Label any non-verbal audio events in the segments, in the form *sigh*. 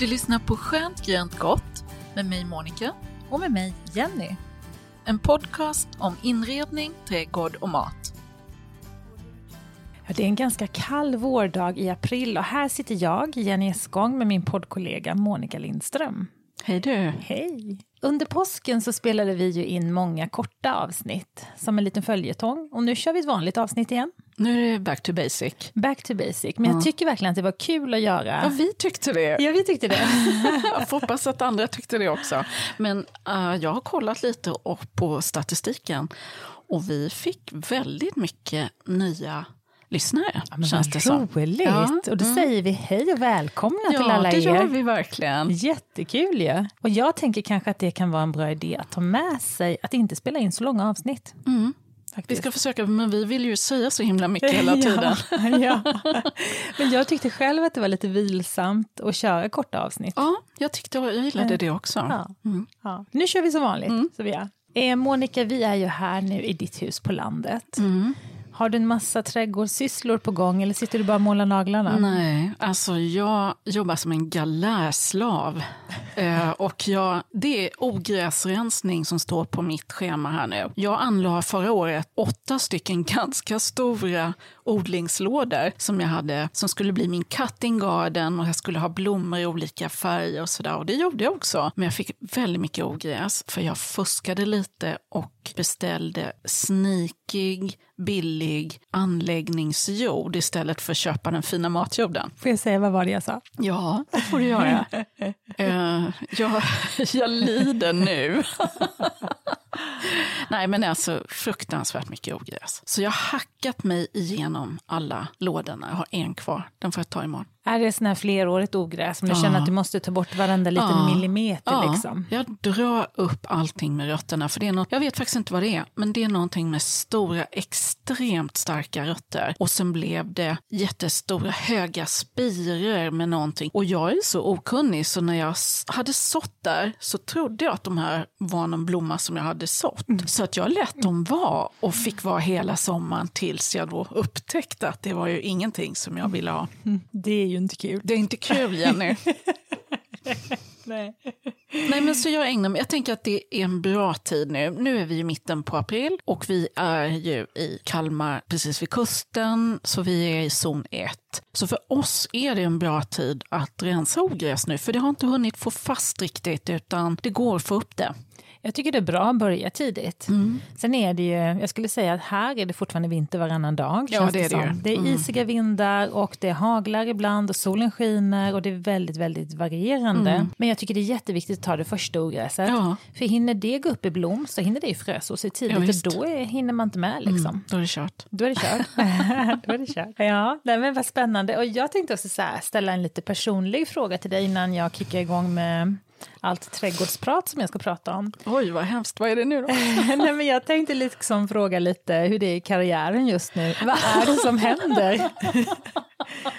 Du lyssnar på Skönt grönt gott med mig Monica. Och med mig Jenny. En podcast om inredning, trädgård och mat. Ja, det är en ganska kall vårdag i april och här sitter jag, Jenny Eskong, med min poddkollega Monica Lindström. Hej du! Hej! Under påsken så spelade vi ju in många korta avsnitt som en liten följetong och nu kör vi ett vanligt avsnitt igen. Nu är det back to basic. Back to basic, men jag tycker verkligen att det var kul att göra. Ja, vi tyckte det. Ja, vi tyckte det. *laughs* Jag får hoppas att andra tyckte det också. Men uh, jag har kollat lite på statistiken och vi fick väldigt mycket nya lyssnare. Ja, men känns det som. roligt! Ja, Och då mm. säger vi hej och välkomna Ja, till alla det er. gör vi verkligen. Jättekul ju! Ja. Och jag tänker kanske att det kan vara en bra idé att ta med sig att inte spela in så långa avsnitt. Mm. Vi Faktiskt. ska försöka, men vi vill ju säga så himla mycket hela *laughs* tiden. Ja, *laughs* ja. Men jag tyckte själv att det var lite vilsamt att köra korta avsnitt. Ja, jag tyckte jag gillade det också. Ja. Mm. Ja. Nu kör vi som vanligt. Vi är. Eh, Monica, vi är ju här nu i ditt hus på landet. Mm. Har du en massa trädgårdssysslor på gång eller sitter du bara och målar naglarna? Nej, alltså jag jobbar som en galärslav. *laughs* eh, och jag, det är ogräsrensning som står på mitt schema här nu. Jag anlade förra året åtta stycken *laughs* ganska stora odlingslådor som jag hade, som skulle bli min cutting garden och jag skulle ha blommor i olika färger och sådär. Och det gjorde jag också. Men jag fick väldigt mycket ogräs för jag fuskade lite och beställde sneakig, billig anläggningsjord istället för att köpa den fina matjorden. Får jag säga vad var det jag sa? Ja, det får du göra. *laughs* Eh, jag, jag lider nu. *laughs* *laughs* Nej, men alltså fruktansvärt mycket ogräs. Så jag har hackat mig igenom alla lådorna. Jag har en kvar, den får jag ta imorgon. Är det sån här flerårigt ogräs som du Ja. känner att du måste ta bort varenda liten Ja. millimeter? Ja, Liksom? jag drar upp allting med rötterna. För det är något, jag vet faktiskt inte vad det är, men det är någonting med stora, extremt starka rötter. Och sen blev det jättestora, höga spirer med någonting. Och jag är så okunnig, så när jag hade sått där så trodde jag att de här var någon blomma som jag hade sått. Så att jag lät dem vara och fick vara hela sommaren tills jag då upptäckte att det var ju ingenting som jag ville ha. Det är ju inte kul. Det är inte kul, Jenny. *laughs* Nej. Nej, men så jag ägnar mig, jag tänker att det är en bra tid nu. Nu är vi i mitten på april och vi är ju i Kalmar precis vid kusten, så vi är i zon 1. Så för oss är det en bra tid att rensa ogräs nu, för det har inte hunnit få fast riktigt, utan det går att få upp det. Jag tycker det är bra att börja tidigt. Mm. Sen är det ju, jag skulle säga att här är det fortfarande vinter varannan dag. Ja, det är det. Mm. Det är isiga vindar och det haglar ibland och solen skiner och det är väldigt, väldigt varierande. Men jag tycker det är jätteviktigt att ta det första ogräset. Mm. Ja. För hinner det gå upp i blom så hinner det ju frösa sig Ja, tidigt visst. och då är, hinner man inte med liksom. Mm, då är det kört. Då är det kört. *laughs* *laughs* Då är det kört. Ja, nej, men vad spännande. Och jag tänkte också så här, ställa en lite personlig fråga till dig innan jag kickar igång med allt trädgårdsprat som jag ska prata om. *laughs* Oj, vad hemskt. Vad är det nu då? *laughs* nej, men jag tänkte liksom fråga lite hur det är i karriären just nu. Vad är det som händer? *laughs*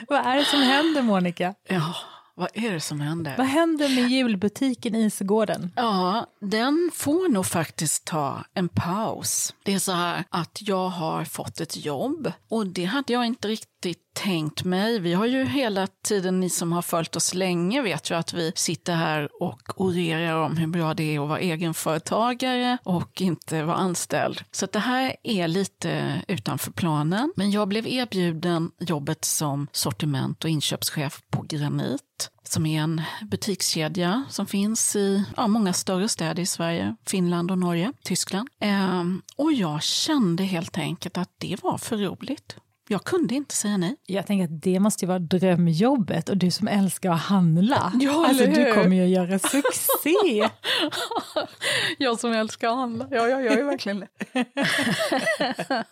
vad är det som händer, Monica? Ja, vad är det som händer? Vad händer med julbutiken Isegården? Ja, den får nog faktiskt ta en paus. Det är så här att jag har fått ett jobb och det hade jag inte riktigt tänkt mig. Vi har ju hela tiden, ni som har följt oss länge vet ju att vi sitter här och orerar om hur bra det är att vara egenföretagare och inte vara anställd. Så att det här är lite utanför planen. Men jag blev erbjuden jobbet som sortiment och inköpschef på Granit som är en butikskedja som finns i ja, många större städer i Sverige, Finland och Norge, Tyskland. Ehm, och jag kände helt enkelt att det var för roligt. Jag kunde inte säga nej. Jag tänker att det måste vara drömjobbet och du som älskar att handla. Ja, alltså du kommer ju att göra succé. *laughs* Jag som älskar att handla, ja, jag gör ju verkligen det. *laughs*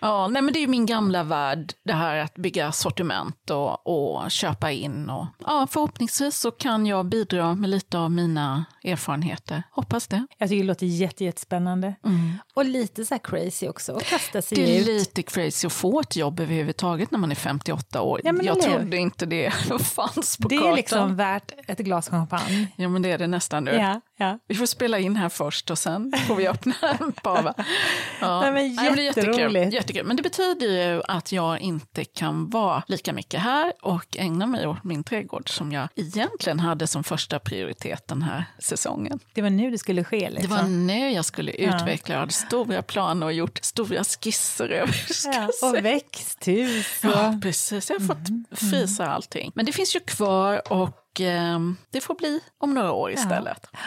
ja, nej, men det är min gamla värld, det här att bygga sortiment och, och köpa in. Och, ja, förhoppningsvis så kan jag bidra med lite av mina erfarenheter. Hoppas det. Jag tycker det låter jätte, jättespännande. Och lite så crazy också, att kasta sig Det är ut. lite crazy att få ett jobb överhuvudtaget när man är 58 år. Ja, jag trodde inte det *laughs* fanns på Det kartan. är liksom värt ett glas champagne. Ja, men det är det nästan nu. Ja, ja. Vi får spela in här först och sen får vi öppna *laughs* en pava. Ja. Nej, men det är jättekul. Men det betyder ju att jag inte kan vara lika mycket här och ägna mig åt min trädgård som jag egentligen hade som första prioritet den här säsongen. Det var nu det skulle ske. Det Liksom. var nu jag skulle utveckla, jag hade stora planer och gjort stora skisser över ja, och växthus. Och... Ja, precis. Jag har fått frysa allting. Men det finns ju kvar och ehm, det får bli om några år istället. Ja,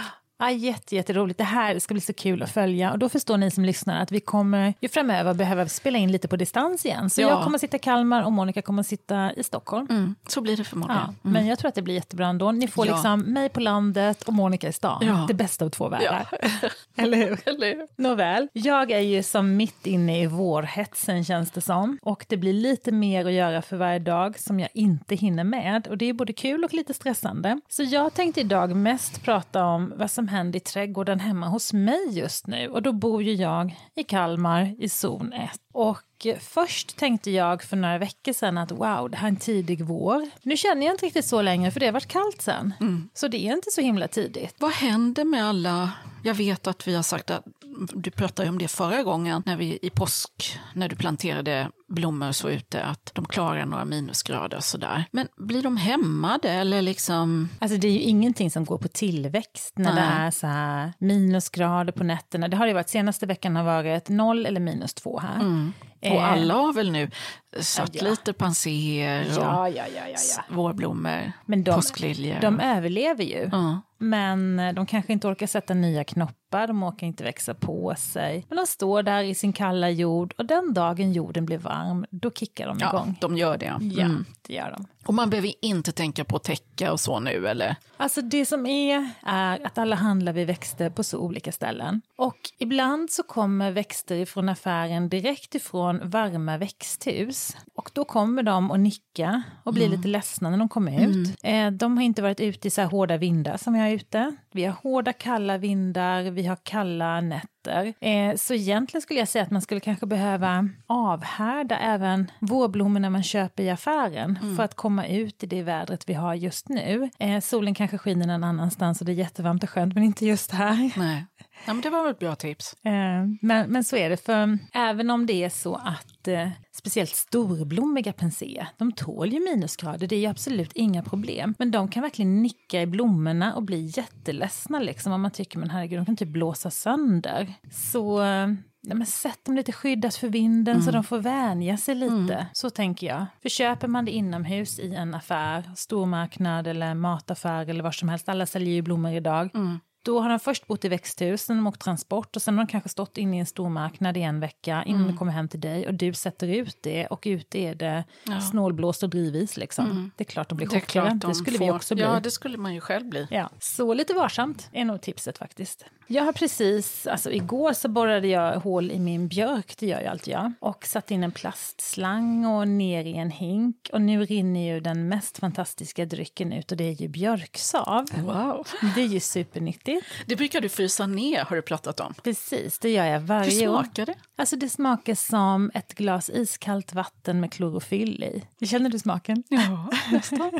jätte, jätteroligt. Det här ska bli så kul att följa. Och då förstår ni som lyssnar att vi kommer ju framöver behöva spela in lite på distans igen. Så Ja. jag kommer sitta i Kalmar och Monica kommer sitta i Stockholm. Mm, så blir det förmodligen. Ja, Men jag tror att det blir jättebra ändå. Ni får Ja. liksom mig på landet och Monica i stan. Ja. Det bästa av två världar. Ja. *laughs* Eller hur? Eller hur? Nåväl, jag är ju som mitt inne i vårhetsen känns det som. Och det blir lite mer att göra för varje dag som jag inte hinner med. Och det är både kul och lite stressande. Så jag tänkte idag mest prata om vad som händer i trädgården hemma hos mig just nu. Och då bor ju jag i Kalmar i zon 1. Och först tänkte jag för några veckor sedan att wow, det här är en tidig vår. Nu känner jag inte riktigt så längre för det har varit kallt sen. Så det är inte så himla tidigt. Vad händer med alla... Jag vet att vi har sagt att du pratade om det förra gången när vi i påsk, när du planterade blommor så ute, att de klarar några minusgrader och sådär. Men blir de hämmade eller liksom... Alltså det är ju ingenting som går på tillväxt när det Nej. är så här minusgrader på nätterna. Det har det varit, senaste veckan har varit noll eller minus två här. Och Eh, alla har väl nu satt ja. lite panser och Ja, ja, ja, ja, ja. vårblommor, Men de, påskliljor. de överlever ju. Ja. Men eh, de kanske inte orkar sätta nya knoppar, de orkar inte växa på sig. Men de står där i sin kalla jord och den dagen jorden blir varm, då kickar de ja, igång. de gör det. Ja, Mm. det gör de. Och man behöver inte tänka på täcka och så nu eller? Alltså det som är, är att alla handlar vi växter på så olika ställen. Och ibland så kommer växter ifrån affären direkt ifrån varma växthus. Och då kommer de att nicka och bli lite ledsna när de kommer ut. Eh, de har inte varit ute i så här hårda vindar som vi har ute. Vi har hårda kalla vindar, vi har kalla nätter. Eh, så egentligen skulle jag säga att man skulle kanske behöva avhärda även vårblommorna man köper i affären för att komma ut i det vädret vi har just nu. Eh, solen kanske skiner någon annanstans och det är jättevarmt och skönt men inte just här. Nej. Ja, men det var väl ett bra tips. Eh, men, men så är det, för även om det är så att eh, speciellt storblommiga pensea, de tål ju minusgrader, det är ju absolut inga problem. Men de kan verkligen nicka i blommorna och bli jätteledsna liksom, om man tycker men herregud, de kan typ blåsa sönder. Så eh, men sätt dem lite skyddat för vinden så de får vänja sig lite. Så tänker jag. För köper man det inomhus i en affär, stormarknad eller mataffär eller var som helst, alla säljer ju blommor idag. Då har de först bott i växthus, sen har de åkt transport och sen har de kanske stått inne i en stormarknad i en vecka innan det kommer hem till dig och du sätter ut det och ute är det snålblåst och drivis liksom. Det är klart de blir Det chockade, det, de skulle vi får. också bli. Ja, det skulle man ju själv bli. Ja, så lite varsamt är nog tipset faktiskt. Jag har precis, alltså igår så borrade jag hål i min björk, det gör jag alltid jag, och satt in en plastslang och ner i en hink och nu rinner ju den mest fantastiska drycken ut och det är ju björksav. Wow. Det är ju supernyttigt. Det brukar du frysa ner, har du pratat om. Precis, det gör jag Hur varje år. smakar det? Alltså det smakar som ett glas iskallt vatten med klorofyll i. Känner du smaken? Ja, nästan.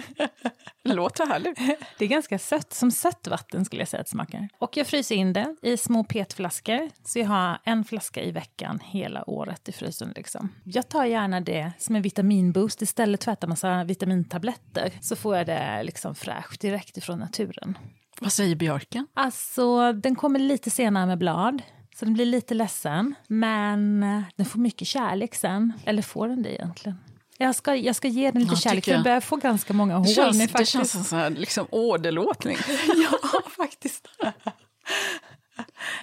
Det *laughs* låter härligt. Det är ganska sött, som sött vatten skulle jag säga att det smakar. Och jag fryser in det i små petflaskor, så jag har en flaska i veckan hela året i frysen. Liksom. Jag tar gärna det som en vitaminboost istället för att äta massa vitamintabletter. Så får jag det liksom fräscht direkt ifrån naturen. Vad säger björken? Alltså, den kommer lite senare med blad. Så den blir lite ledsen, men eh, den får mycket kärlek sen. Eller får den det egentligen? Jag ska, jag ska ge den lite Ja, kärlek, för den jag. börjar få ganska många hål Det nu känns, det faktiskt. känns som en liksom, åderlåtning. *laughs* *laughs* ja, faktiskt.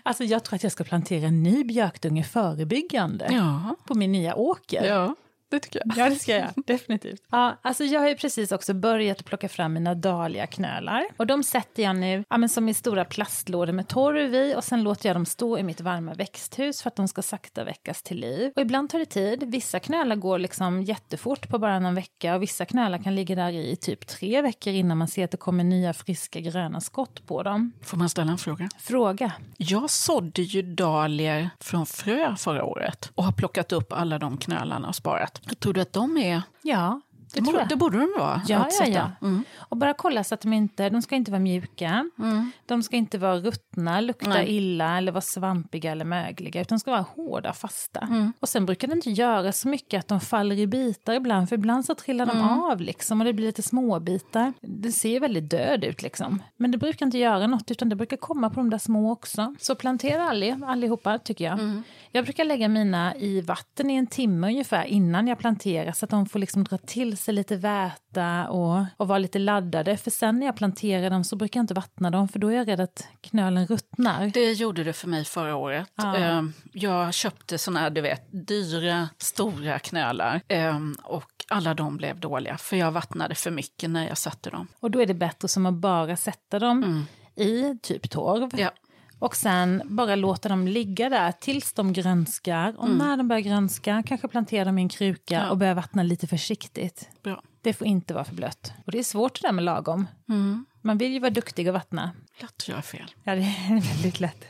Alltså jag tror att jag ska plantera en ny björkdunge förebyggande Ja. på min nya åker. ja. Det tycker jag. Ja, det ska jag. Definitivt. Ja, alltså jag har ju precis också börjat plocka fram mina dahliaknölar. Och de sätter jag nu ja, men som i stora plastlådor med torv i och sen låter jag dem stå i mitt varma växthus för att de ska sakta väckas till liv. Och ibland tar det tid. Vissa knölar går liksom jättefort på bara någon vecka och vissa knölar kan ligga där i typ tre veckor innan man ser att det kommer nya friska gröna skott på dem. Får man ställa en fråga? Fråga. Jag sådde ju dahlior från frö förra året och har plockat upp alla de knölarna och sparat. Tror du att de är... Ja, det, borde, det borde de vara. Ja, ja, ja. Mm. Och bara kolla så att de inte, de ska inte vara mjuka, mm. de ska inte vara ruttna, lukta Nej. illa eller vara svampiga eller mögliga, utan de ska vara hårda, fasta. Mm. Och sen brukar det inte göra så mycket att de faller i bitar ibland, för ibland så trillar de mm. av liksom och det blir lite småbitar. Det ser väldigt död ut liksom. Men det brukar inte göra något, utan det brukar komma på de där små också. Så plantera alli, allihopa, tycker jag. Mm. Jag brukar lägga mina i vatten i en timme ungefär innan jag planterar, så att de får liksom dra till sig lite väta och, och vara lite laddade. För sen när jag planterar dem så brukar jag inte vattna dem för då är jag rädd att knölen ruttnar. Det gjorde det för mig förra året. Ja. Ehm, jag köpte såna här, du vet, dyra, stora knölar. Ehm, och alla de blev dåliga för jag vattnade för mycket när jag satte dem. Och då är det bättre som att bara sätta dem mm. i typ torv. Ja. Och sen bara låta dem ligga där tills de grönskar. Och mm. när de börjar grönska, kanske plantera dem i en kruka ja. och börja vattna lite försiktigt. Bra. Det får inte vara för blött. Och det är svårt det där med lagom. Mm. Man vill ju vara duktig och vattna. Lätt att göra fel. Ja, det är *laughs* väldigt lätt.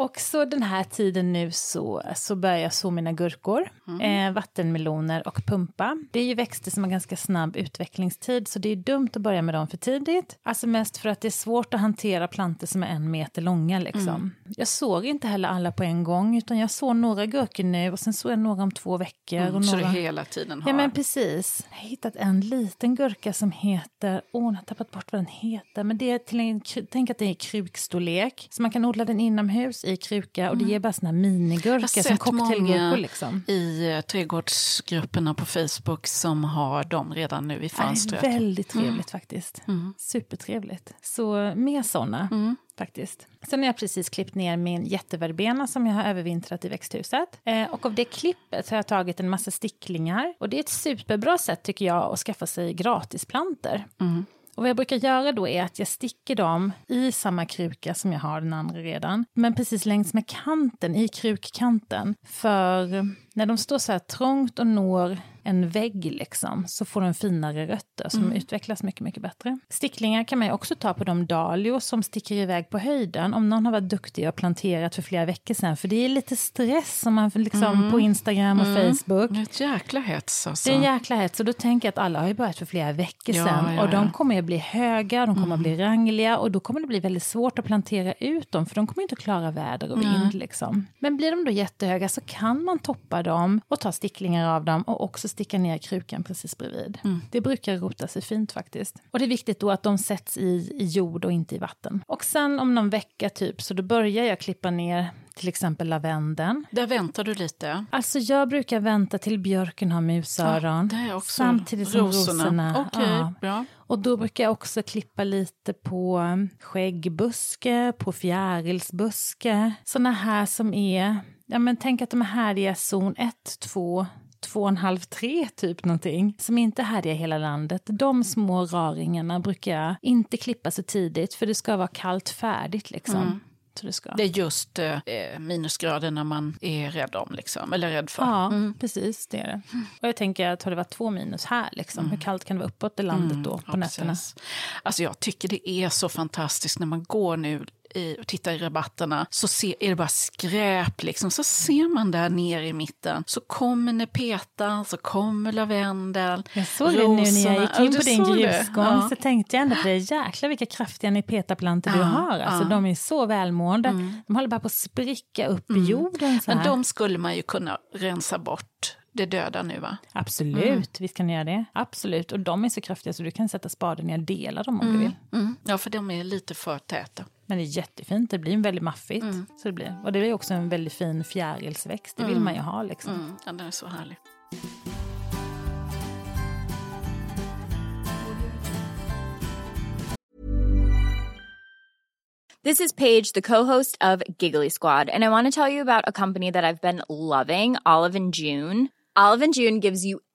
Och så den här tiden nu så, så börjar jag så mina gurkor, mm. eh, vattenmeloner och pumpa. Det är ju växter som har ganska snabb utvecklingstid så det är dumt att börja med dem för tidigt. Alltså mest för att det är svårt att hantera plantor som är en meter långa liksom. Mm. Jag såg inte heller alla på en gång utan jag såg några gurkor nu och sen såg jag några om två veckor. Mm, och några... Så du hela tiden har... Ja men precis. Jag har hittat en liten gurka som heter, åh oh, jag har tappat bort vad den heter, men det är till en, tänk att det är krukstorlek. Så man kan odla den inomhus i kruka och det mm. ger bara såna minigurkor som cocktailgurkor. Liksom. i uh, trädgårdsgrupperna på Facebook som har dem redan nu i fönstret. Är väldigt mm. trevligt mm. faktiskt. Mm. Supertrevligt. Så mer såna. Mm. Faktiskt. Sen har jag precis klippt ner min jätteverbena som jag har övervintrat i växthuset. Eh, och av det klippet har jag tagit en massa sticklingar. Och det är ett superbra sätt tycker jag att skaffa sig gratisplanter. Mm. Och vad jag brukar göra då är att jag sticker dem i samma kruka som jag har den andra redan, men precis längs med kanten, i krukkanten. För när de står så här trångt och når en vägg liksom, så får de finare rötter som mm. utvecklas mycket, mycket bättre. Sticklingar kan man ju också ta på de dahlior som sticker iväg på höjden. Om någon har varit duktig och planterat för flera veckor sedan, för det är lite stress om man liksom mm. på Instagram och mm. Facebook. Det är ett jäkla hets alltså. Det är en jäkla hets och då tänker jag att alla har ju börjat för flera veckor ja, sedan ja, och de kommer att bli höga, de kommer att bli mm. rangliga och då kommer det bli väldigt svårt att plantera ut dem för de kommer inte att klara väder och vind liksom. Men blir de då jättehöga så kan man toppa dem och ta sticklingar av dem och också sticka ner krukan precis bredvid. Mm. Det brukar rota sig fint faktiskt. Och det är viktigt då att de sätts i, i jord och inte i vatten. Och sen om någon vecka typ så då börjar jag klippa ner till exempel lavendeln. Där väntar du lite? Alltså jag brukar vänta till björken har musöron. Ja, samtidigt som rosorna. rosorna. Okay, ja. bra. Och då brukar jag också klippa lite på skäggbuske, på fjärilsbuske. Såna här som är, ja men tänk att de här är zon 1, 2, två och en halv, tre typ någonting, som inte härjar hela landet. De små raringarna brukar jag inte klippa så tidigt för det ska vara kallt färdigt liksom. Mm. Det, det, är just eh, minusgraderna man är rädd om, liksom, eller rädd för. Ja, mm. precis. Det är det. Och jag tänker att har det varit två minus här, liksom, mm. hur kallt kan det vara uppåt i landet mm. då på ja, nätterna? Alltså jag tycker det är så fantastiskt när man går nu i, och tittar i rabatterna så ser, är det bara skräp. Liksom. Så ser man där nere i mitten så kommer nepeta, så kommer lavendel. Jag såg det nu när jag gick in på din grusgång ja. så tänkte jag ändå på det. Jäklar vilka kraftiga nepetaplantor ja, du har. Alltså, ja. De är så välmående. Mm. De håller bara på att spricka upp mm. i jorden. Men de skulle man ju kunna rensa bort det döda nu va? Absolut, mm. visst kan ni göra det. Absolut, och de är så kraftiga så du kan sätta spaden ner och dela dem om mm. du vill. Mm. Ja, för de är lite för täta. Men det är jättefint, det blir väldigt maffigt. Mm. Så det blir. Och det är också en väldigt fin fjärilsväxt, det vill mm. man ju ha liksom. Mm. Ja, den är så härlig. This is Paige, the co-host of Giggly Squad, and I want to tell you about a company that I've been loving, Olive and June. Olive and June gives you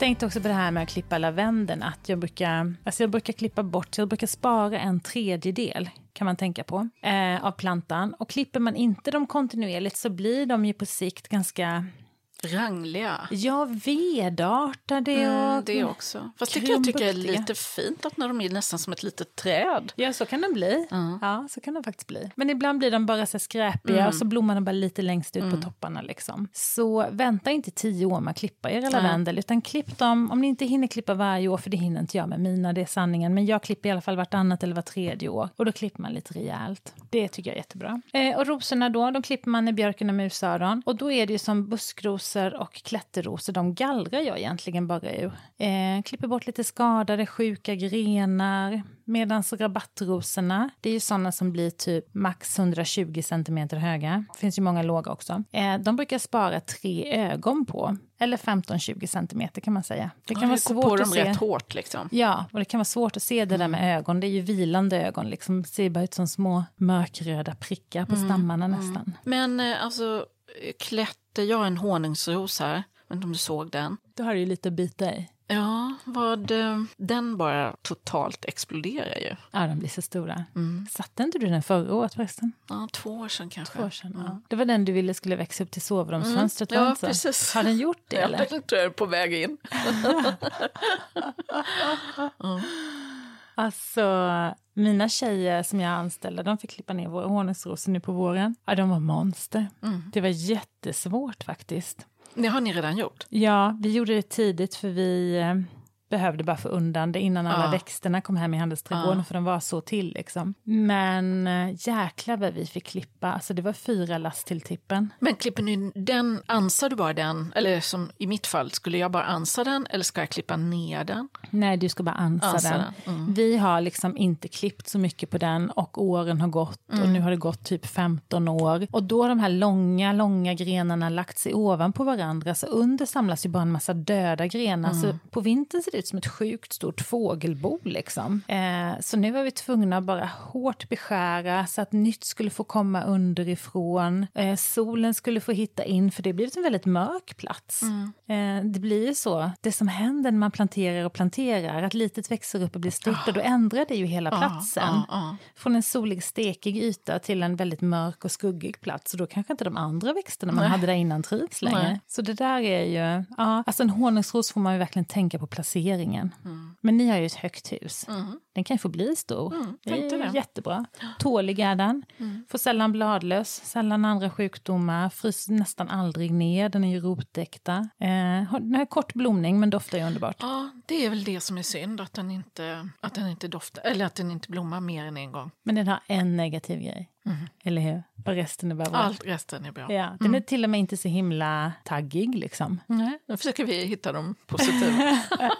Tänkte också på det här med att klippa lavendeln, att jag brukar, alltså jag brukar klippa bort, jag brukar spara en tredjedel kan man tänka på, eh, av plantan. Och klipper man inte dem kontinuerligt så blir de ju på sikt ganska Rangliga. Ja, vedartade och mm, Det också. Fast det kan jag tycka är lite fint att när de är nästan som ett litet träd. Ja, så kan de bli. Mm. Ja, så kan de faktiskt bli. Men ibland blir de bara så skräpiga mm. och så blommar de bara lite längst ut på mm. topparna. Liksom. Så vänta inte tio år med att klippa era lavendel, utan klipp dem, om ni inte hinner klippa varje år, för det hinner inte jag med mina, det är sanningen, men jag klipper i alla fall vartannat eller var tredje år. Och då klipper man lite rejält. Det tycker jag är jättebra. Eh, och rosorna då, de klipper man i björken och musöron. Och då är det ju som buskros rosor och klätterrosor, de gallrar jag egentligen bara ur. Eh, klipper bort lite skadade, sjuka grenar. Medan rabattrosorna, det är ju sådana som blir typ max 120 cm höga. Det finns ju många låga också. Eh, de brukar spara tre ögon på. Eller 15-20 cm kan man säga. Det kan ja, vara svårt på dem att se. rätt hårt liksom. Ja, och det kan vara svårt att se det där med ögon. Det är ju vilande ögon, liksom. Det ser bara ut som små mörkröda prickar på mm. stammarna mm. nästan. Men eh, alltså klätte jag en honungsros här. Jag vet inte om du såg den? Du har ju lite att bita i. Ja, vad, eh, den bara totalt exploderar ju. Ja, de blir så stora. Mm. Satte inte du den förra året förresten? Ja, två år sedan kanske. Två år sedan, mm. ja. Det var den du ville skulle växa upp till sovrumsfönstret, mm. Ja, precis. Har den gjort det? Ja, eller? den tror jag är på väg in. *laughs* mm. Alltså, mina tjejer som jag anställde, de fick klippa ner våra honungsrosor nu på våren. Ja, de var monster. Mm. Det var jättesvårt faktiskt. Det har ni redan gjort? Ja, vi gjorde det tidigt för vi eh, behövde bara få undan det innan alla ja. växterna kom hem i handelsträdgården ja. för de var så till liksom. Men äh, jäklar vad vi fick klippa, alltså det var fyra last till tippen. Men klipper ni den, ansar du bara den, eller som i mitt fall, skulle jag bara ansa den eller ska jag klippa ner den? Nej, du ska bara ansa, ansa den. den. Mm. Vi har liksom inte klippt så mycket på den och åren har gått mm. och nu har det gått typ 15 år. Och då har de här långa, långa grenarna lagt sig ovanpå varandra så under samlas ju bara en massa döda grenar. Mm. Så på vintern ser det ut som ett sjukt stort fågelbo. Liksom. Eh, så nu var vi tvungna att bara hårt beskära så att nytt skulle få komma underifrån. Eh, solen skulle få hitta in, för det blev en väldigt mörk plats. Mm. Eh, det blir ju så, det som händer när man planterar och planterar, att litet växer upp och blir stort, oh. och då ändrar det ju hela platsen. Oh, oh, Från en solig, stekig yta till en väldigt mörk och skuggig plats. Och då kanske inte de andra växterna man Nej. hade där innan trivs längre. Nej. Så det där är ju, ja, alltså en honungsros får man ju verkligen tänka på placering placeringen. Mm. Men ni har ju ett högt hus. Mm. Den kan ju få bli stor. Mm, det är det. jättebra. Tålig är den. Mm. Får sällan bladlös, sällan andra sjukdomar. Fryser nästan aldrig ner. Den är ju rotäkta. Eh, den har kort blomning men doftar ju underbart. Ja, det är väl det som är synd. Att den inte, att den inte doftar, eller att den inte blommar mer än en gång. Men den har en negativ grej. Mm. Eller hur? Och resten är bara bra. Allt resten är bra. Ja, den mm. är till och med inte så himla taggig liksom. Nej, nu försöker vi hitta de positiva.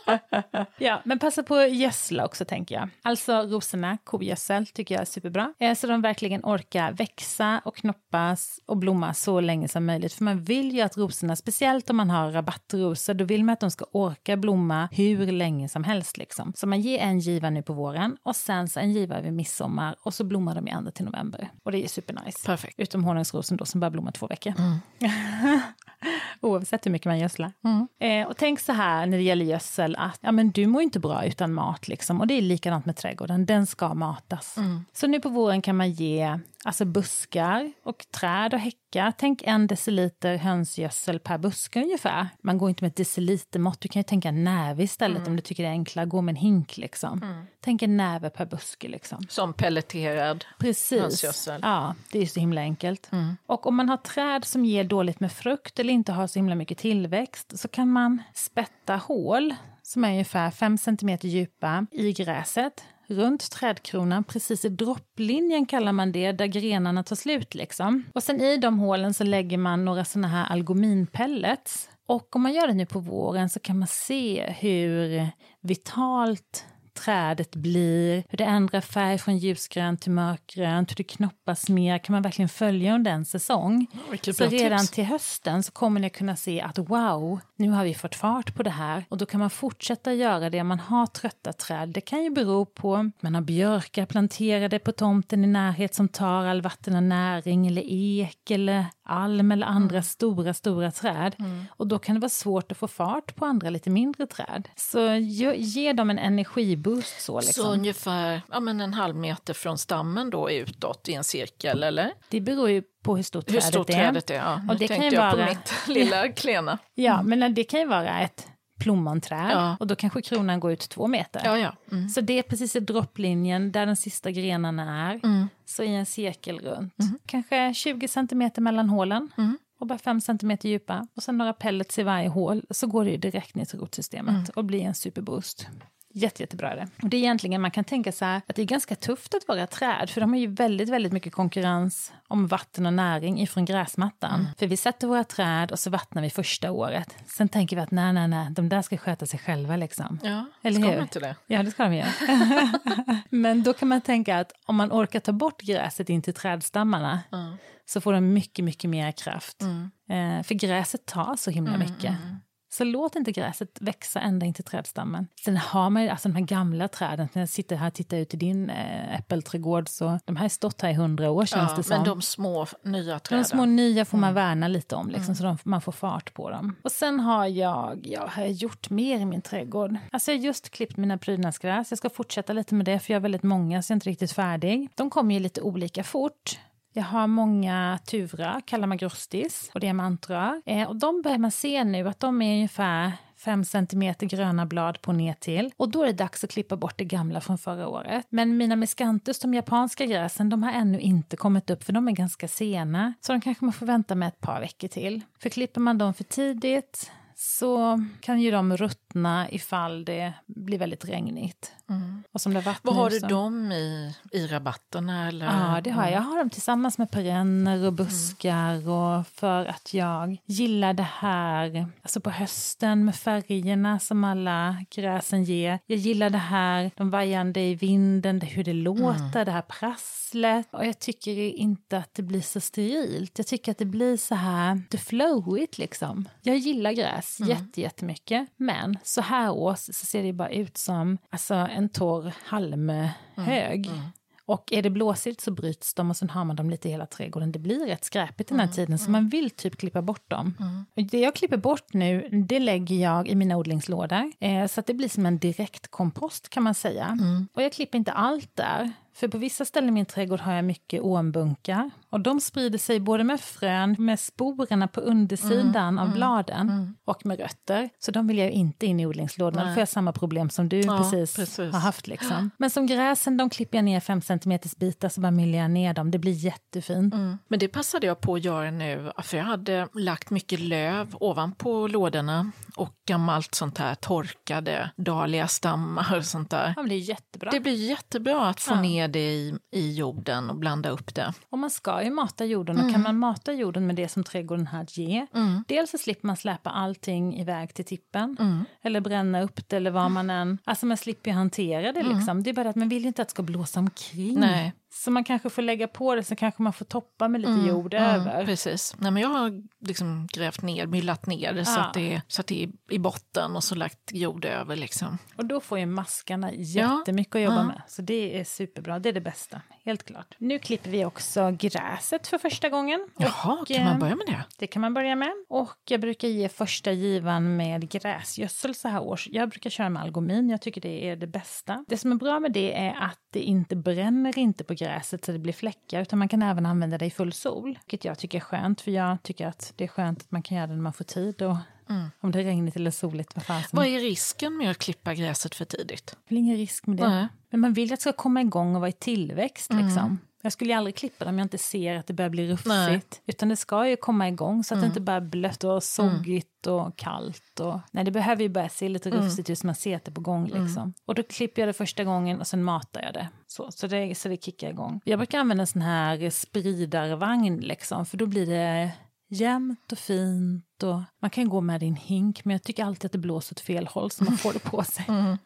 *laughs* ja, men passa på att gödsla också tänker jag. Alltså rosorna, kogödsel, tycker jag är superbra. Eh, så de verkligen orkar växa och knoppas och blomma så länge som möjligt. För man vill ju att rosorna, speciellt om man har rabattrosor, då vill man att de ska orka blomma hur länge som helst liksom. Så man ger en giva nu på våren och sen så en giva vid midsommar och så blommar de i till november. Och det är supernice. Perfekt. Utom honungsrosen då som bara blommar två veckor. *laughs* Oavsett hur mycket man gödslar. Eh, och tänk så här när det gäller gödsel att ja, men du mår inte bra utan mat. Liksom. Och det är likadant med trädgården, den ska matas. Så nu på våren kan man ge alltså buskar och träd och häckar. Tänk en deciliter hönsgödsel per buske ungefär. Man går inte med ett decilitermått, du kan ju tänka näve istället om du tycker det är enklare. Gå med en hink liksom. Tänk en näve per buske liksom. Som pelleterad Precis. hönsgödsel. Ja, det är så himla enkelt. Och om man har träd som ger dåligt med frukt eller inte har så himla mycket tillväxt så kan man spätta hål som är ungefär 5 cm djupa i gräset runt trädkronan, precis i dropplinjen kallar man det, där grenarna tar slut. Liksom. Och sen i de hålen så lägger man några såna här algominpellets. Och om man gör det nu på våren så kan man se hur vitalt trädet blir, hur det ändrar färg från ljusgrönt till mörkgrönt, hur det knoppas mer, kan man verkligen följa under en säsong. vilket så redan tips. till hösten så kommer ni kunna se att wow, nu har vi fått fart på det här och då kan man fortsätta göra det. Man har trötta träd. Det kan ju bero på att man har björkar planterade på tomten i närhet som tar all vatten och näring eller ek eller alm eller andra stora, stora träd. Och då kan det vara svårt att få fart på andra lite mindre träd. Så ge, ge dem en energiboost så liksom. Så ungefär ja, men en halv meter från stammen då utåt i en cirkel, eller? Det beror ju på hur stort Hur trädet stort är. trädet är. Ja. Nu Och det kan tänkte ju jag vara- på mitt lilla klena. Ja, men det kan ju vara ett plommonträd Ja. och då kanske kronan går ut två meter. Ja, ja. Mm. Så det är precis i dropplinjen där de sista grenarna är. Mm. Så i en cirkel runt. Kanske 20 centimeter mellan hålen. Mm. Och bara 5 centimeter djupa. Och sen några pellets i varje hål. Så går det direkt ner till rotsystemet Mm. och blir en superboost. Jätte, jättebra är det. Och det är egentligen, man kan tänka så här att det är ganska tufft att vara träd, för de har ju väldigt, väldigt mycket konkurrens om vatten och näring ifrån gräsmattan. Mm. För vi sätter våra träd och så vattnar vi första året. Sen tänker vi att nej, nej, nej, de där ska sköta sig själva liksom. Ja, Eller ska hur? man inte det? Ja, det ska de göra. *laughs* Men då kan man tänka att om man orkar ta bort gräset in till trädstammarna Ja. så får de mycket, mycket mer kraft. Mm. Eh, för gräset tar så himla mycket. Så låt inte gräset växa ända in till trädstammen. Sen har man ju alltså de här gamla träden, när jag sitter här och tittar ut i din eh, äppelträdgård, så de här har stått här i hundra år känns Ja, det som. men de små nya träden. De små nya får man värna lite om, liksom, så de, man får fart på dem. Och sen har jag, jag har gjort mer i min trädgård. Alltså jag har just klippt mina prydnadsgräs. Jag ska fortsätta lite med det, för jag har väldigt många, så jag är inte riktigt färdig. De kommer ju lite olika fort. Jag har många tuvra, kalamagrostis och diamantrör. Eh, och de börjar man se nu att de är ungefär 5 cm gröna blad på ner till. Och då är det dags att klippa bort det gamla från förra året. Men mina miscanthus, de japanska gräsen, de har ännu inte kommit upp för de är ganska sena. Så de kanske man får vänta med ett par veckor till. För klipper man dem för tidigt så kan ju de ruttna ifall det blir väldigt regnigt. Och som det har Vad har du så- dem i, i rabatterna? Eller? Ja, det har jag. Jag har dem tillsammans med perenner och buskar och för att jag gillar det här, alltså på hösten med färgerna som alla gräsen ger. Jag gillar det här, de vajande i vinden, det, hur det låter, det här prasslet. Och jag tycker inte att det blir så sterilt. Jag tycker att det blir så här, det flowigt liksom. Jag gillar gräs jätte, jättemycket, men så här års så ser det bara ut som alltså, en torr halmhög. Och är det blåsigt så bryts de och sen har man dem lite i hela trädgården. Det blir rätt skräpigt den här tiden så man vill typ klippa bort dem. Och det jag klipper bort nu, det lägger jag i mina odlingslådor. Eh, så att det blir som en direktkompost kan man säga. Och jag klipper inte allt där. För på vissa ställen i min trädgård har jag mycket ormbunkar. Och de sprider sig både med frön, med sporerna på undersidan av bladen och med rötter. Så de vill jag inte in i odlingslådorna. Då får jag samma problem som du Ja, precis, precis. har haft. Liksom. *gasps* Men som gräsen, de klipper jag ner 5 cm bitar så bara myllar jag ner dem. Det blir jättefint. Men det passade jag på att göra nu, för jag hade lagt mycket löv ovanpå lådorna och gammalt sånt här torkade dahliastammar och sånt där. Ja, det är jättebra. Det blir jättebra att få Ja. ner det i, i jorden och blanda upp det. Och man ska ju mata jorden och kan man mata jorden med det som trädgården har att ge. Dels så slipper man släpa allting iväg till tippen eller bränna upp det eller vad man än... Alltså man slipper ju hantera det liksom. Det är bara att man vill ju inte att det ska blåsa omkring. Nej. Så man kanske får lägga på det, så kanske man får toppa med lite Mm, jord mm, över. Precis. Nej, men jag har liksom grävt ner, myllat ner det så, Ja. att det är, så att det är i botten och så lagt jord över. Liksom. Och då får ju maskarna jättemycket att jobba Ja. med. Så det är superbra, det är det bästa, helt klart. Nu klipper vi också gräset för första gången. Jaha, Och, kan man eh, börja med det? Det kan man börja med. Och jag brukar ge första givan med gräsgödsel så här års. Jag brukar köra med algomin, jag tycker det är det bästa. Det som är bra med det är att det inte bränner inte på gräset så det blir fläckar, utan man kan även använda det i full sol. Vilket jag tycker är skönt, för jag tycker att det är skönt att man kan göra det när man får tid. Och om det är regnigt eller soligt, vad fasen. Vad är risken med att klippa gräset för tidigt? Det är ingen risk med det. Nej. Men man vill att det ska komma igång och vara i tillväxt. Liksom. Jag skulle ju aldrig klippa det om jag inte ser att det börjar bli rufsigt. Nej. Utan det ska ju komma igång så att det inte bara är blött och soggigt och kallt. Och... Nej, det behöver ju börja se lite rufsigt ut så man ser att det är på gång. Liksom. Och då klipper jag det första gången och sen matar jag det. Så, så, det, så det kickar igång. Jag brukar använda en sån här spridarvagn liksom, för då blir det jämnt och fint. Och man kan gå med i en hink, men jag tycker alltid att det blåser åt fel håll så man får det på sig. *laughs*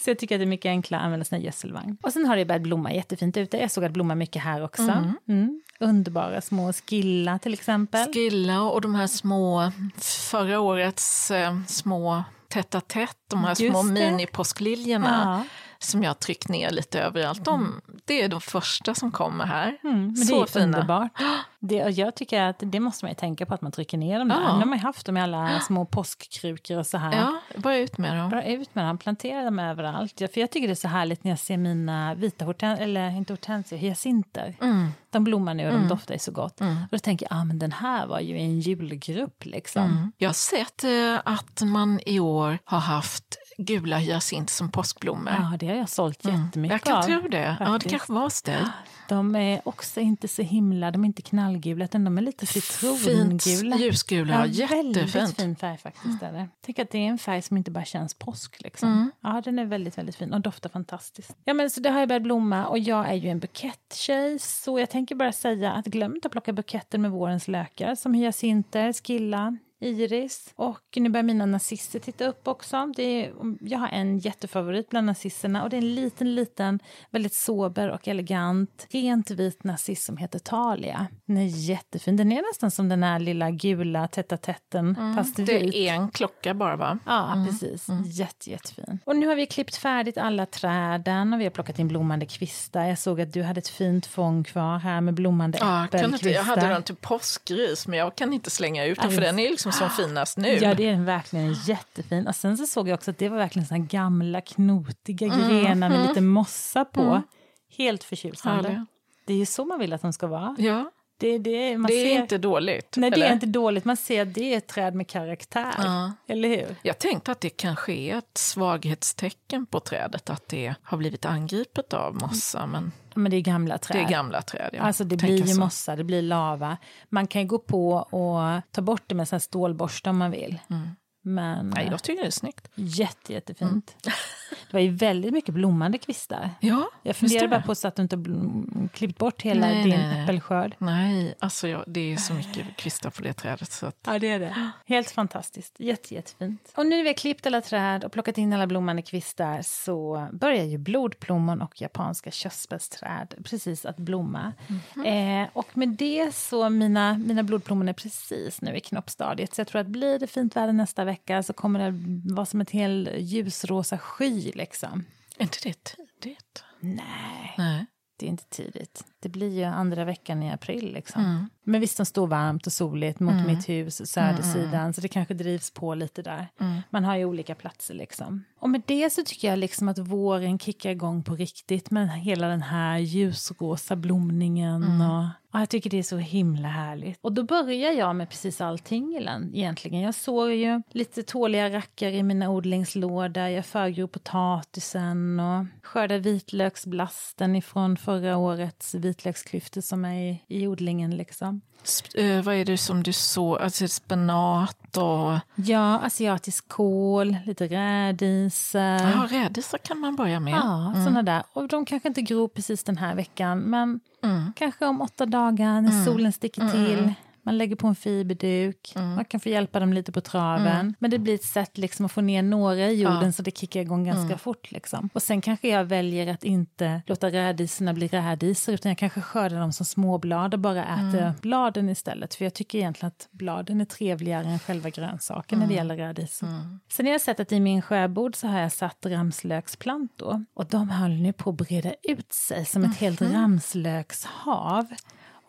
Så jag tycker att det är mycket enklare att använda här gödselvagn. Och sen har det börjat blomma jättefint ute. Jag såg att det blommar mycket här också. Mm. Underbara små skilla till exempel. Skilla och de här små, förra årets eh, små tätt tätt, de här Just små minipåskliljorna Ja. Som jag har tryckt ner lite överallt. De, det är de första som kommer här. Mm, Så fina. underbart. *gasps* Det, och jag tycker att det måste man ju tänka på att man trycker ner dem där. Ja. Nu har man ju haft dem i alla *gasps* små påskkrukor och så här. Ja, bara ut med dem. Bara ut med dem, plantera dem överallt. Ja, för jag tycker det är så härligt när jag ser mina vita hortensior, eller inte hortensior, hyacinter. Mm. De blommar nu och de doftar ju så gott. Och då tänker jag, ah, men den här var ju en julgrupp liksom. Mm. Jag har sett eh, att man i år har haft gula hyacinter som påskblommor. Ja, det har jag sålt jättemycket jag kan av. tro det. Ja, det kanske var dig. De är också inte så himla, de är inte knallgula utan de är lite Fint citrongula. ljusgula, Ja, väldigt jättefint. fin färg faktiskt. Är det. Tänk att det är en färg som inte bara känns påsk. Liksom. Ja, den är väldigt, väldigt fin och doftar fantastiskt. Ja, men så det har ju börjat blomma och jag är ju en buketttjej så jag tänker bara säga att glöm inte att plocka buketter med vårens lökar som hyacinter, skilla, iris. Och nu börjar mina narcisser titta upp också. Det är, jag har en jättefavorit bland narcisserna och det är en liten, liten, väldigt sober och elegant, rent vit narciss som heter Talia. Den är jättefin. Den är nästan som den här lilla gula tätta tätten, fast vit. Det är en klocka bara va? Ja, precis. Jätte, jättefin. Och nu har vi klippt färdigt alla träden och vi har plockat in blommande kvistar. Jag såg att du hade ett fint fång kvar här med blommande Ja, kan inte, äppelkvistar. jag hade den till påskris men jag kan inte slänga ut den för den är liksom som finast nu. Ja, det är den verkligen jättefin. Och sen så såg jag också att det var verkligen såna gamla knotiga grenar med lite mossa på. Helt förtjusande. Härliga. Det är ju så man vill att de ska vara. Ja, Det, det, det är ser, inte dåligt. Nej, det eller? är inte dåligt. Man ser att det är ett träd med karaktär. Ja. Eller hur? Jag tänkte att det kanske är ett svaghetstecken på trädet att det har blivit angripet av mossa, men Men det är gamla träd. det är gamla träd. Ja. Alltså det blir ju så. mossa, det blir lava. Man kan gå på och ta bort det med här stålborste om man vill. Mm. Nej, eh, jag tycker det är snyggt. jätte, jättefint. *laughs* Det var ju väldigt mycket blommande kvistar. Ja, Jag funderar bara på så att du inte klippt bort hela Nej, din nej, nej. äppelskörd. Nej, alltså jag, det är så mycket kvistar på det trädet. Så att, Ja, det är det. Helt fantastiskt. Jätte, jättefint. Och nu när vi har klippt alla träd och plockat in alla blommande kvistar så börjar ju blodplommon och japanska körsbärsträd precis att blomma. Eh, och med det så mina, mina blodplommon är precis nu i knoppstadiet. Så jag tror att blir det fint väder nästa vecka så kommer det vara som ett hel ljusrosa sky liksom. är inte det tidigt? Nej. Nej. Det är inte tidigt. Det blir ju andra veckan i april. Liksom. Men visst, de står varmt och soligt mot mitt hus, södersidan, så det kanske drivs på lite där. Man har ju olika platser. liksom. Och med det så tycker jag liksom att våren kickar igång på riktigt med hela den här ljusrosa blomningen. Och, och jag tycker det är så himla härligt. Och då börjar jag med precis allting igen, egentligen. Jag sår ju lite tåliga rackare i mina odlingslådor. Jag förgror potatisen och skördar vitlöksblasten ifrån förra årets vitlöksklyftor som är i, i odlingen. Liksom. Eh, vad är det som du så Alltså spenat och... Ja, asiatisk kål, lite rädisor. Ja, rädisor kan man börja med. Ja, såna där. Och de kanske inte gror precis den här veckan, men Mm. kanske om åtta dagar när solen sticker till. Man lägger på en fiberduk, Mm. man kan få hjälpa dem lite på traven. Men det blir ett sätt liksom att få ner några i jorden Ja. Mm. så det kickar igång ganska fort. Liksom. Och sen kanske jag väljer att inte låta rädisorna bli rädisor utan jag kanske skördar dem som småblad och bara äter Mm. bladen istället. För jag tycker egentligen att bladen är trevligare än själva grönsaken när det Mm. gäller rädisor. Sen har jag sett att i min skärbord så har jag satt ramslöksplantor och de höll nu på att breda ut sig som ett helt ramslökshav.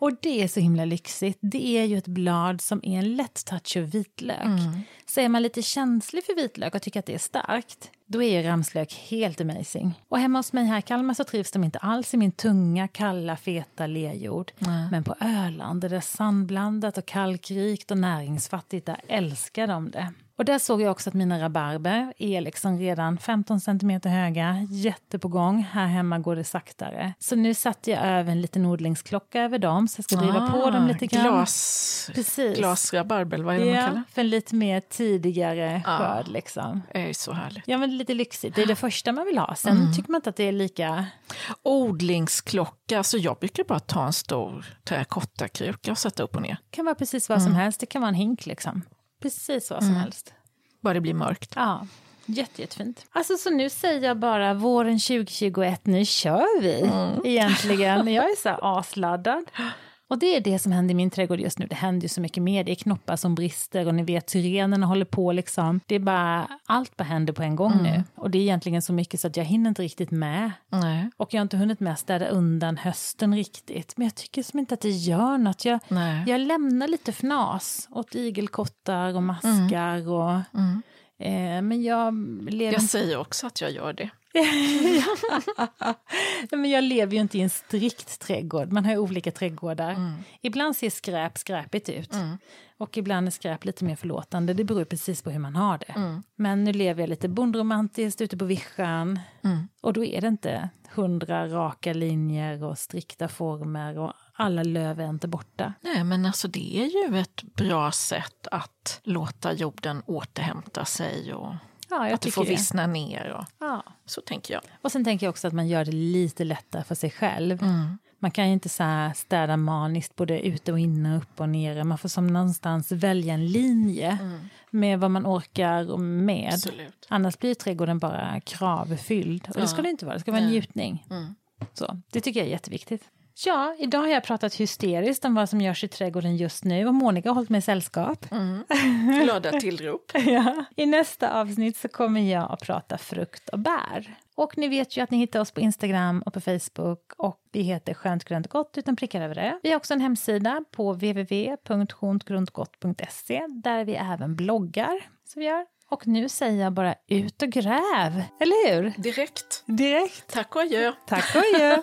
Och det är så himla lyxigt. Det är ju ett blad som är en lätt touch av vitlök. Så är man lite känslig för vitlök och tycker att det är starkt, då är ju ramslök helt amazing. Och hemma hos mig här i Kalmar så trivs de inte alls i min tunga, kalla, feta lerjord. Men på Öland, där det är sandblandat och kalkrikt och näringsfattigt, där älskar de det. Och där såg jag också att mina rabarber är liksom redan 15 centimeter höga, jätte på gång. Här hemma går det saktare. Så nu satte jag över en liten odlingsklocka över dem, så jag ska driva på dem lite grann. Ah, Glas, Precis. glasrabarber, vad är det man Ja, kallar för en lite mer tidigare Ja. skörd liksom. det? är ju så härligt. Ja, men lite lyxigt. Det är det första man vill ha. Sen tycker man inte att det är lika... Odlingsklocka, så jag brukar bara ta en stor terrakottakruka och sätta upp och ner. kan vara precis vad som helst. Det kan vara en hink liksom. Precis vad som helst. Bara det blir mörkt. Ja, jätte, jättefint. Alltså så nu säger jag bara våren 2021, nu kör vi egentligen. Jag är så här asladdad. Och det är det som händer i min trädgård just nu. Det händer ju så mycket mer. Det är knoppar som brister och ni vet syrenerna håller på liksom. Det är bara, allt bara händer på en gång nu. Och det är egentligen så mycket så att jag hinner inte riktigt med. Nej. Och jag har inte hunnit med att städa undan hösten riktigt. Men jag tycker som inte att det gör något. Jag, Nej. jag lämnar lite fnas åt igelkottar och maskar. Och, eh, men jag lever, Jag säger också att jag gör det. *laughs* Men jag lever ju inte i en strikt trädgård. Man har ju olika trädgårdar. Ibland ser skräp skräpigt ut. Och ibland är skräp lite mer förlåtande. Det beror precis på hur man har det. Men nu lever jag lite bondromantiskt ute på vischan. Och då är det inte hundra raka linjer och strikta former och alla löv är inte borta. Nej, men alltså det är ju ett bra sätt att låta jorden återhämta sig och Ja, att det får det. vissna ner. Och, Ja. så tänker jag. Och sen tänker jag också att man gör det lite lättare för sig själv. Man kan ju inte så städa maniskt både ute och inne, upp och ner. Man får som någonstans välja en linje med vad man orkar med. Absolut. Annars blir trädgården bara kravfylld. Och det ska det inte vara, det ska vara en njutning. Så, det tycker jag är jätteviktigt. Ja, idag har jag pratat hysteriskt om vad som görs i trädgården just nu och Monica har hållit mig sällskap. *laughs* Glada tillrop. Ja. I nästa avsnitt så kommer jag att prata frukt och bär. Och ni vet ju att ni hittar oss på Instagram och på Facebook och vi heter Skönt grönt gott utan prickar över det. Vi har också en hemsida på www.sköntgröntgott.se där vi även bloggar. Så vi gör. Och nu säger jag bara ut och gräv, eller hur? Direkt. Direkt. Tack och adjö. Tack och adjö.